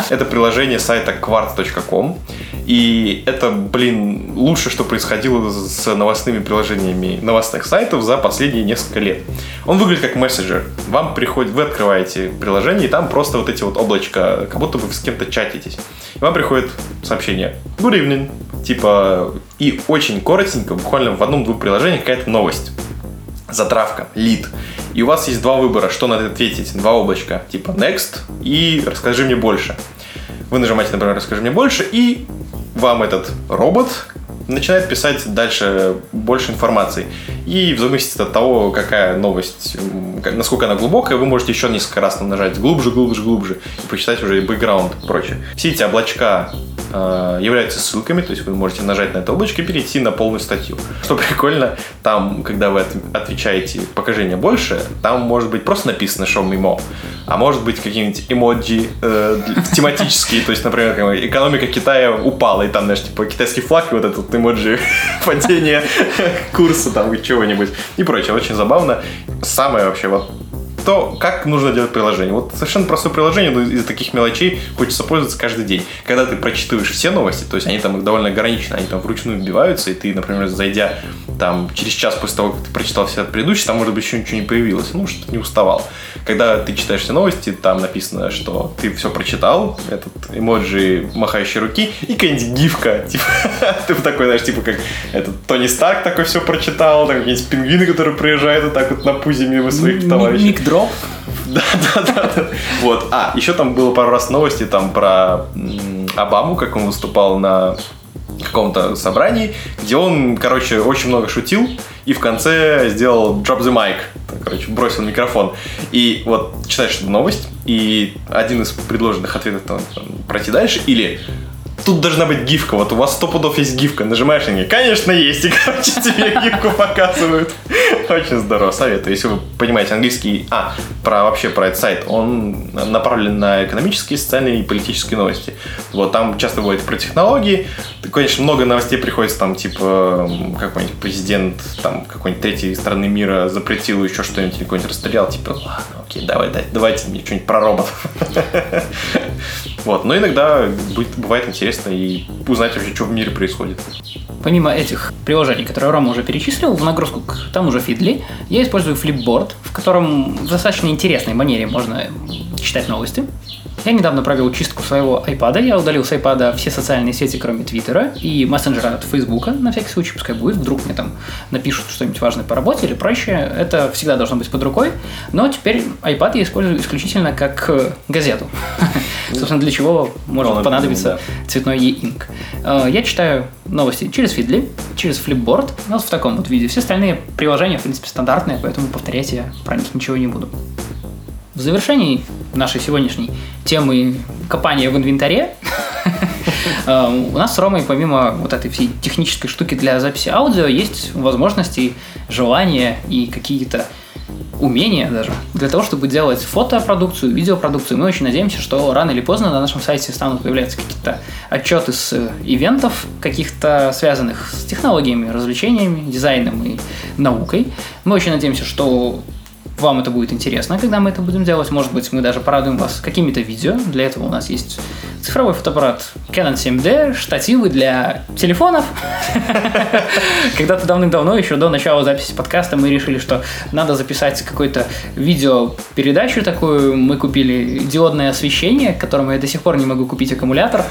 Это приложение сайта quartz.com. И это, блин, лучше, что происходило с новостными приложениями новостных сайтов за последние несколько лет. Он выглядит как мессенджер. Вам приходит, вы открываете приложение, и там просто вот эти вот облачка, как будто вы с кем-то чатитесь. И вам приходит сообщение Good evening. Типа, и очень коротенько, буквально в одном-двух приложениях какая-то новость. Затравка, лид. И у вас есть два выбора, что надо ответить. Два облачка, типа next и расскажи мне больше. Вы нажимаете, например, расскажи мне больше, и вам этот робот начинает писать дальше больше информации. И в зависимости от того, какая новость, насколько она глубокая, вы можете еще несколько раз нажать глубже, глубже, глубже и прочитать уже бэкграунд и прочее. Все эти облачка э, являются ссылками, то есть вы можете нажать на это облачко и перейти на полную статью. Что прикольно, там, когда вы отвечаете «покажи больше», там может быть просто написано «show me more», а может быть какие-нибудь эмоджи э, тематические, то есть, например, экономика Китая упала, и там, знаешь, типа китайский флаг и вот этот эмоджи падения курса там и чего-нибудь и прочее. Очень забавно. Самое вообще вот то, как нужно делать приложение. Вот совершенно простое приложение, но из таких мелочей хочется пользоваться каждый день. Когда ты прочитываешь все новости, то есть они там довольно ограничены, они там вручную вбиваются, и ты, например, зайдя там через час после того, как ты прочитал все предыдущие, там, может быть, еще ничего не появилось, ну, что-то не уставал. Когда ты читаешь все новости, там написано, что ты все прочитал, этот эмоджи махающей руки, и какая-нибудь гифка, типа, ты такой, знаешь, типа, как этот Тони Старк такой все прочитал, там какие-нибудь пингвины, которые приезжают вот так вот на пузе мимо своих товарищей. Дроп. Да, да, да. Вот. А, еще там было пару раз новости там про Обаму, как он выступал на каком-то собрании, где он, короче, очень много шутил и в конце сделал drop the mic, короче, бросил микрофон. И вот читаешь эту новость, и один из предложенных ответов там, пройти дальше, или тут должна быть гифка. Вот у вас сто пудов есть гифка. Нажимаешь на нее. Конечно, есть. И, короче, тебе гифку показывают. Очень здорово. Советую. Если вы понимаете английский... А, про вообще про этот сайт. Он направлен на экономические, социальные и политические новости. Вот там часто бывает про технологии. Конечно, много новостей приходится там, типа, какой-нибудь президент там какой-нибудь третьей страны мира запретил еще что-нибудь, какой-нибудь расстрелял. Типа, ладно, окей, давай, давайте мне что-нибудь про роботов. Вот, но иногда бывает интересно и узнать вообще, что в мире происходит. Помимо этих приложений, которые Рома уже перечислил, в нагрузку к тому же Фидли, я использую Flipboard, в котором в достаточно интересной манере можно читать новости. Я недавно провел чистку своего iPad. Я удалил с iPad все социальные сети, кроме Твиттера и мессенджера от Фейсбука, на всякий случай, пускай будет. Вдруг мне там напишут что-нибудь важное по работе или прочее. Это всегда должно быть под рукой. Но теперь iPad я использую исключительно как э, газету. Собственно, для чего может понадобиться цветной e-ink. Э, я читаю новости через Фидли, через Flipboard, вот в таком вот виде. Все остальные приложения, в принципе, стандартные, поэтому повторять я про них ничего не буду. В завершении нашей сегодняшней темы копания в инвентаре э, у нас с Ромой, помимо вот этой всей технической штуки для записи аудио, есть возможности, желания и какие-то умения даже для того, чтобы делать фотопродукцию, видеопродукцию. Мы очень надеемся, что рано или поздно на нашем сайте станут появляться какие-то отчеты с ивентов, каких-то связанных с технологиями, развлечениями, дизайном и наукой. Мы очень надеемся, что вам это будет интересно, когда мы это будем делать. Может быть, мы даже порадуем вас какими-то видео. Для этого у нас есть цифровой фотоаппарат Canon 7D, штативы для телефонов. Когда-то давным-давно, еще до начала записи подкаста, мы решили, что надо записать какой-то видеопередачу такую. Мы купили диодное освещение, которому я до сих пор не могу купить аккумулятор.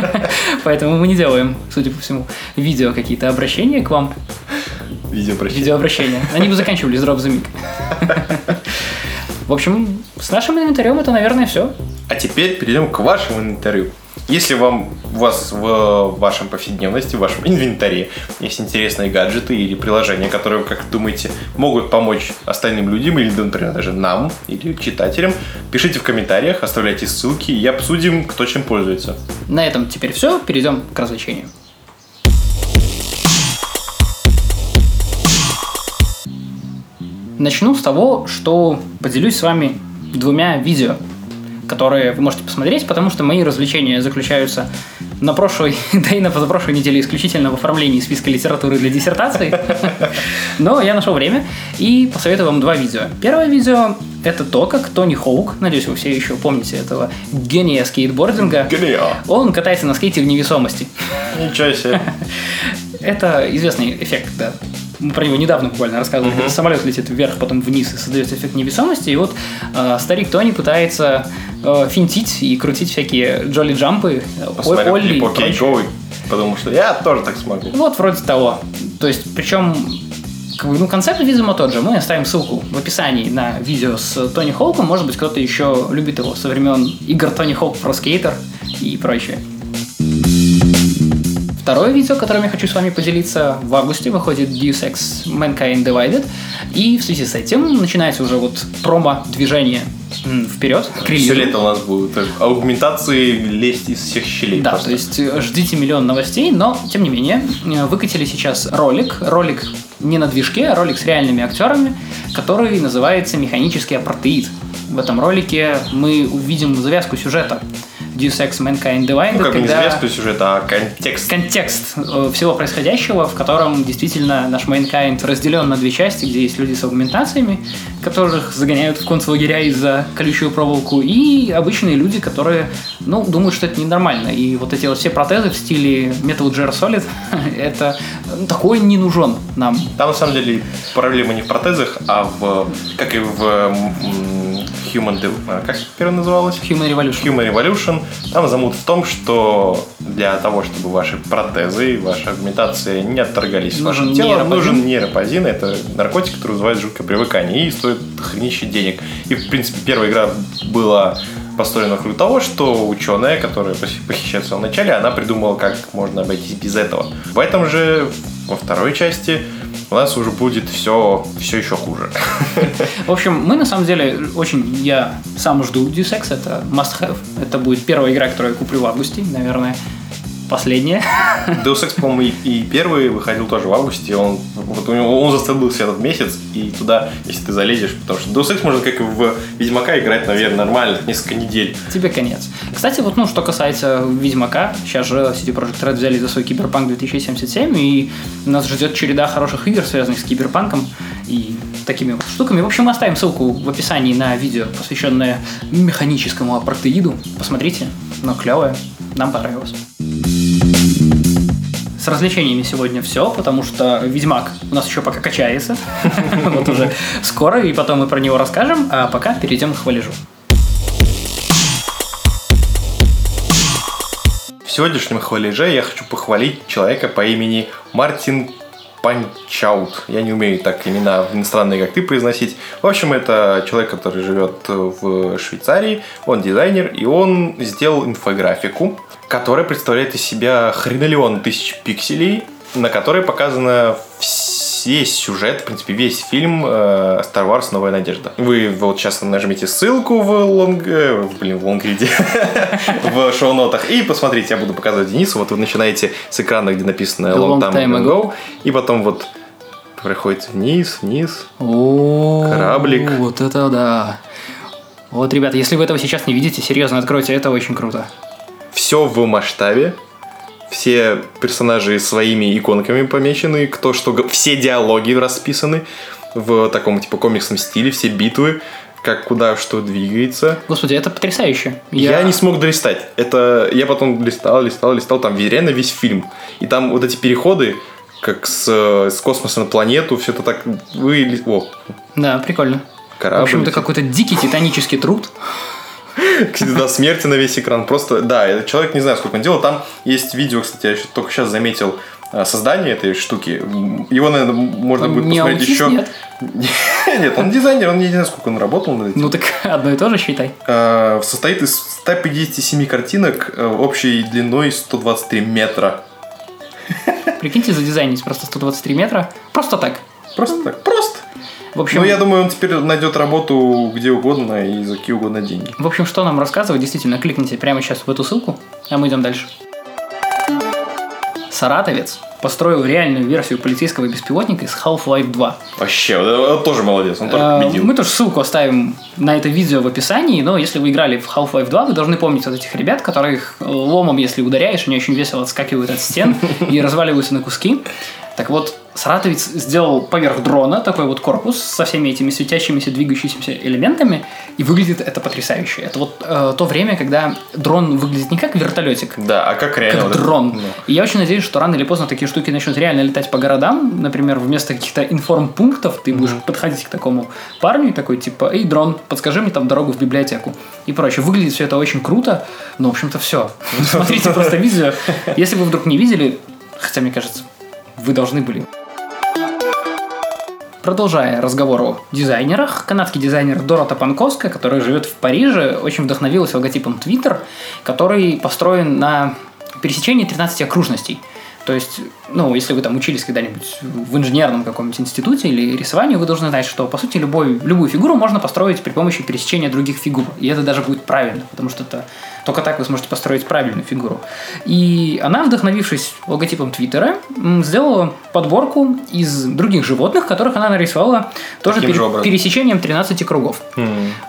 Поэтому мы не делаем, судя по всему, видео какие-то обращения к вам. Видеообращения. Видеообращения. Они бы заканчивались drop the mic. В общем, с нашим инвентарем это, наверное, все. А теперь перейдем к вашему инвентарю. Если вам у вас в вашем повседневности, в вашем инвентаре есть интересные гаджеты или приложения, которые, как думаете, могут помочь остальным людям или, например, даже нам или читателям, пишите в комментариях, оставляйте ссылки и обсудим, кто чем пользуется. На этом теперь все. Перейдем к развлечению. Начну с того, что поделюсь с вами двумя видео, которые вы можете посмотреть, потому что мои развлечения заключаются на прошлой, да и на позапрошлой неделе исключительно в оформлении списка литературы для диссертации. Но я нашел время и посоветую вам два видео. Первое видео — это то, как Тони Хоук, надеюсь, вы все еще помните этого гения скейтбординга. Гения. Он катается на скейте в невесомости. Ничего себе. Это известный эффект, да, мы про него недавно буквально рассказывали, uh-huh. когда самолет летит вверх, потом вниз и создается эффект невесомости. И вот э, старик Тони пытается э, финтить и крутить всякие джоли джампы, Посмотрел Олли. Окей, okay, потому что я тоже так смогу. Вот вроде того. То есть, причем как бы, ну, концепт, видимо, тот же. Мы оставим ссылку в описании на видео с Тони Хоуком. Может быть, кто-то еще любит его со времен игр Тони Хоук про скейтер и прочее. Второе видео, которым я хочу с вами поделиться. В августе выходит Deus Ex Mankind Divided. И в связи с этим начинается уже вот промо-движение вперед к релизу. Все лето у нас будут аугментации лезть из всех щелей. Да, просто. то есть э, ждите миллион новостей, но тем не менее э, выкатили сейчас ролик. Ролик не на движке, а ролик с реальными актерами, который называется «Механический апартеид». В этом ролике мы увидим завязку сюжета Deus Ex Mankind Divided. Ну, как когда... не завязку сюжета, а контекст. Контекст э, всего происходящего, в котором действительно наш Mankind разделен на две части, где есть люди с аугментациями, которых загоняют в концлагеря из-за колючую проволоку, и обычные люди, которые, ну, думают, что это ненормально. И вот эти вот все протезы в стиле Metal Gear Solid, это такой не нужен нам. Там, на самом деле, проблема не в протезах, а в, как и в Human, а как первое называлось? Human Revolution. Human Revolution. Там замут в том, что для того, чтобы ваши протезы, ваша агментация не отторгались нужен вашим телом, нужен нейропозин. Это наркотик, который вызывает жуткое привыкание и стоит хренище денег. И, в принципе, первая игра была построена вокруг того, что ученая, которая похищает в самом начале, она придумала, как можно обойтись без этого. В этом же, во второй части, у нас уже будет все, все еще хуже. В общем, мы на самом деле очень, я сам жду Deus Ex, это must have. Это будет первая игра, которую я куплю в августе, наверное последняя. Deus Ex, по-моему, и, и первый выходил тоже в августе. Он, вот у него, он застолбился этот месяц, и туда, если ты залезешь, потому что Deus Ex можно как и в Ведьмака играть, наверное, нормально, несколько недель. Тебе конец. Кстати, вот, ну, что касается Ведьмака, сейчас же CD Projekt Red взяли за свой Киберпанк 2077, и нас ждет череда хороших игр, связанных с Киберпанком и такими вот штуками. В общем, мы оставим ссылку в описании на видео, посвященное механическому апартеиду. Посмотрите, но клевое. Нам понравилось. С развлечениями сегодня все, потому что Ведьмак у нас еще пока качается. Вот уже скоро, и потом мы про него расскажем. А пока перейдем к хвалежу. В сегодняшнем хвалеже я хочу похвалить человека по имени Мартин Панчаут. Я не умею так имена иностранные, как ты, произносить. В общем, это человек, который живет в Швейцарии. Он дизайнер, и он сделал инфографику которая представляет из себя хренолеон тысяч пикселей, на которой показано весь сюжет, в принципе, весь фильм э, Star Wars Новая Надежда. Вы вот сейчас нажмите ссылку в лонг... Э, блин, в лонгриде, в шоу-нотах, и посмотрите, я буду показывать Денису. Вот вы начинаете с экрана, где написано Long, long Time ago, и потом вот проходите вниз, вниз, кораблик. Вот это да. Вот, ребята, если вы этого сейчас не видите, серьезно откройте, это очень круто все в масштабе, все персонажи своими иконками помечены, кто что, все диалоги расписаны в таком типа комиксном стиле, все битвы, как куда что двигается. Господи, это потрясающе. Я, я не смог долистать. Это я потом листал, листал, листал, там реально весь фильм. И там вот эти переходы, как с, с космоса на планету, все это так вы... О. Да, прикольно. Корабль. В общем, это какой-то дикий титанический труд до смерти на весь экран. Просто, да, человек не знаю, сколько он делал. Там есть видео, кстати, я еще только сейчас заметил а, создание этой штуки. Его, наверное, можно будет посмотреть еще. Нет. нет, он дизайнер, он не знаю, сколько он работал над этим. Ну так одно и то же считай. А, состоит из 157 картинок э, общей длиной 123 метра. Прикиньте, за дизайн просто 123 метра. Просто так. Просто так. Просто. В общем, ну, я думаю, он теперь найдет работу где угодно и за какие угодно деньги. В общем, что нам рассказывать, действительно, кликните прямо сейчас в эту ссылку, а мы идем дальше. Саратовец построил реальную версию полицейского беспилотника из Half-Life 2. Вообще, он тоже молодец, он тоже а, победил. Мы тоже ссылку оставим на это видео в описании, но если вы играли в Half-Life 2, вы должны помнить вот этих ребят, которых ломом, если ударяешь, они очень весело отскакивают от стен и разваливаются на куски. Так вот, Саратовец сделал поверх дрона такой вот корпус со всеми этими светящимися, двигающимися элементами, и выглядит это потрясающе. Это вот э, то время, когда дрон выглядит не как вертолетик, да, а как реально как дрон. Да. И я очень надеюсь, что рано или поздно такие штуки начнут реально летать по городам. Например, вместо каких-то информпунктов ты будешь mm-hmm. подходить к такому парню и такой типа, эй, дрон, подскажи мне там дорогу в библиотеку и прочее. Выглядит все это очень круто, но в общем-то все. Смотрите просто видео. Если вы вдруг не видели, хотя мне кажется, вы должны были. Продолжая разговор о дизайнерах, канадский дизайнер Дорота Панковская, которая живет в Париже, очень вдохновилась логотипом Twitter, который построен на пересечении 13 окружностей. То есть, ну, если вы там учились когда-нибудь в инженерном каком-нибудь институте или рисовании, вы должны знать, что, по сути, любой, любую фигуру можно построить при помощи пересечения других фигур. И это даже будет правильно, потому что это только так вы сможете построить правильную фигуру. И она, вдохновившись логотипом Твиттера, сделала подборку из других животных, которых она нарисовала тоже Таким пере- пересечением 13 кругов.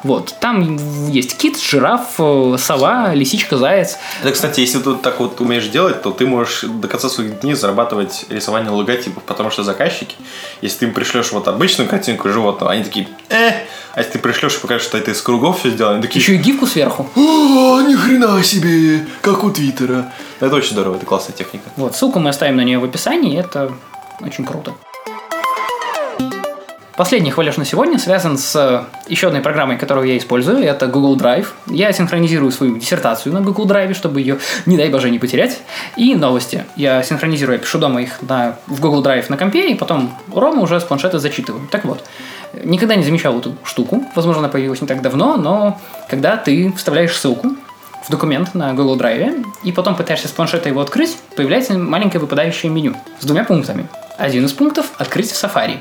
Вот. Там есть кит, жираф, э, сова, лисичка, заяц. Это, кстати, если ты так вот умеешь делать, то ты можешь до конца дней зарабатывать рисованием логотипов, потому что заказчики, если ты им пришлешь вот обычную картинку животного, они такие, э, а если ты пришлешь и покажешь, что это из кругов все сделано, они такие, Еще и гифку сверху. о, ни хрена себе, как у Твиттера. Это очень здорово, это классная техника. Вот, ссылку мы оставим на нее в описании, это очень круто. Последний хвалеж на сегодня связан с еще одной программой, которую я использую, это Google Drive. Я синхронизирую свою диссертацию на Google Drive, чтобы ее, не дай боже, не потерять. И новости. Я синхронизирую, я пишу дома их на, в Google Drive на компе, и потом Рома уже с планшета зачитываю. Так вот, никогда не замечал эту штуку, возможно, она появилась не так давно, но когда ты вставляешь ссылку в документ на Google Drive, и потом пытаешься с планшета его открыть, появляется маленькое выпадающее меню с двумя пунктами. Один из пунктов – открыть в Safari.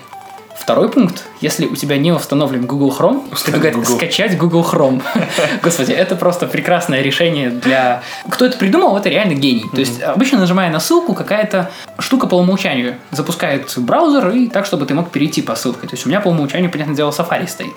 Второй пункт, если у тебя не установлен Google Chrome, говорят Google. скачать Google Chrome. Господи, это просто прекрасное решение для... Кто это придумал, это реально гений. То есть обычно нажимая на ссылку, какая-то штука по умолчанию запускает браузер и так, чтобы ты мог перейти по ссылке. То есть у меня по умолчанию, понятное дело, Safari стоит.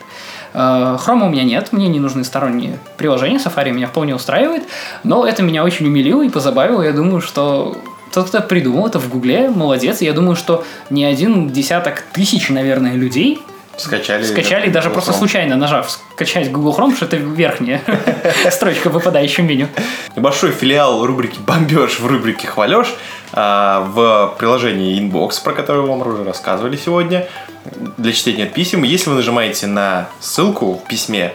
Э, Chrome у меня нет, мне не нужны сторонние приложения, Safari меня вполне устраивает, но это меня очень умилило и позабавило. Я думаю, что тот, кто придумал это в Гугле, молодец. Я думаю, что не один десяток тысяч, наверное, людей Скачали. скачали даже Google просто Chrome. случайно нажав скачать Google Chrome, что это верхняя строчка в выпадающем меню. Небольшой филиал рубрики «Бомбеж» в рубрике «Хвалеж» а, в приложении Inbox, про которое вам уже рассказывали сегодня, для чтения писем. Если вы нажимаете на ссылку в письме,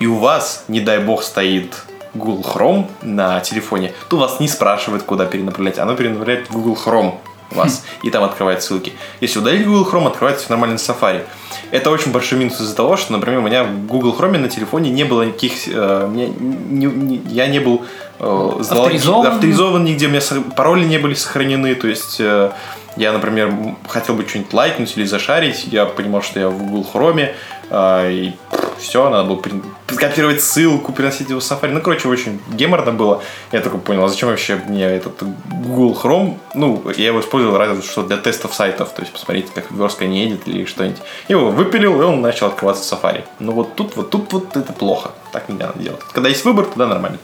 и у вас, не дай бог, стоит Google Chrome на телефоне, то вас не спрашивает, куда перенаправлять. Оно перенаправляет в Google Chrome вас, и там открывает ссылки. Если удалить Google Chrome, открывается нормально Safari. Это очень большой минус из-за того, что, например, у меня в Google Chrome на телефоне не было никаких... э, мне не- не- я не был э, залоги- Авторизован. авторизован нигде, у меня пароли не были сохранены, то есть э, я, например, хотел бы что-нибудь лайкнуть или зашарить, я понимал, что я в Google Chrome, э, и все, надо было при- копировать ссылку, переносить его в Safari. Ну, короче, очень геморно было. Я только понял, а зачем вообще мне этот Google Chrome? Ну, я его использовал разве что для тестов сайтов, то есть посмотреть, как верстка не едет или что-нибудь. Его выпилил, и он начал открываться в Safari. Но вот тут, вот тут вот это плохо. Так не надо делать. Когда есть выбор, тогда нормально.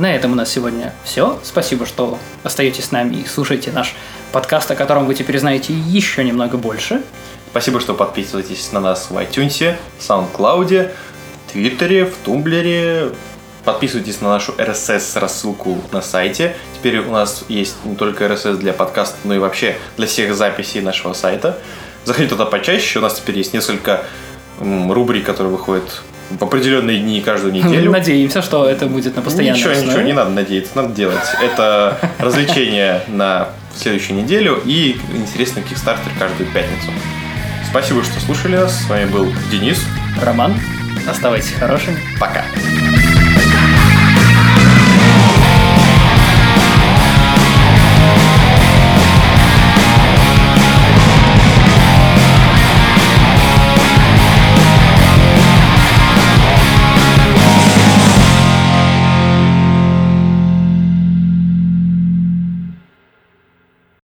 На этом у нас сегодня все. Спасибо, что остаетесь с нами и слушаете наш подкаст, о котором вы теперь знаете еще немного больше. Спасибо, что подписываетесь на нас в iTunes, SoundCloud, Твиттере, в Тумблере. Подписывайтесь на нашу RSS рассылку на сайте. Теперь у нас есть не только RSS для подкаста, но и вообще для всех записей нашего сайта. Заходите туда почаще. У нас теперь есть несколько рубрик, которые выходят в определенные дни каждую неделю. Надеемся, что это будет на постоянной Ничего, основе. ничего, не надо надеяться, надо делать. Это развлечение на следующую неделю и интересный кикстартер каждую пятницу. Спасибо, что слушали нас. С вами был Денис. Роман, оставайтесь хорошими. Пока.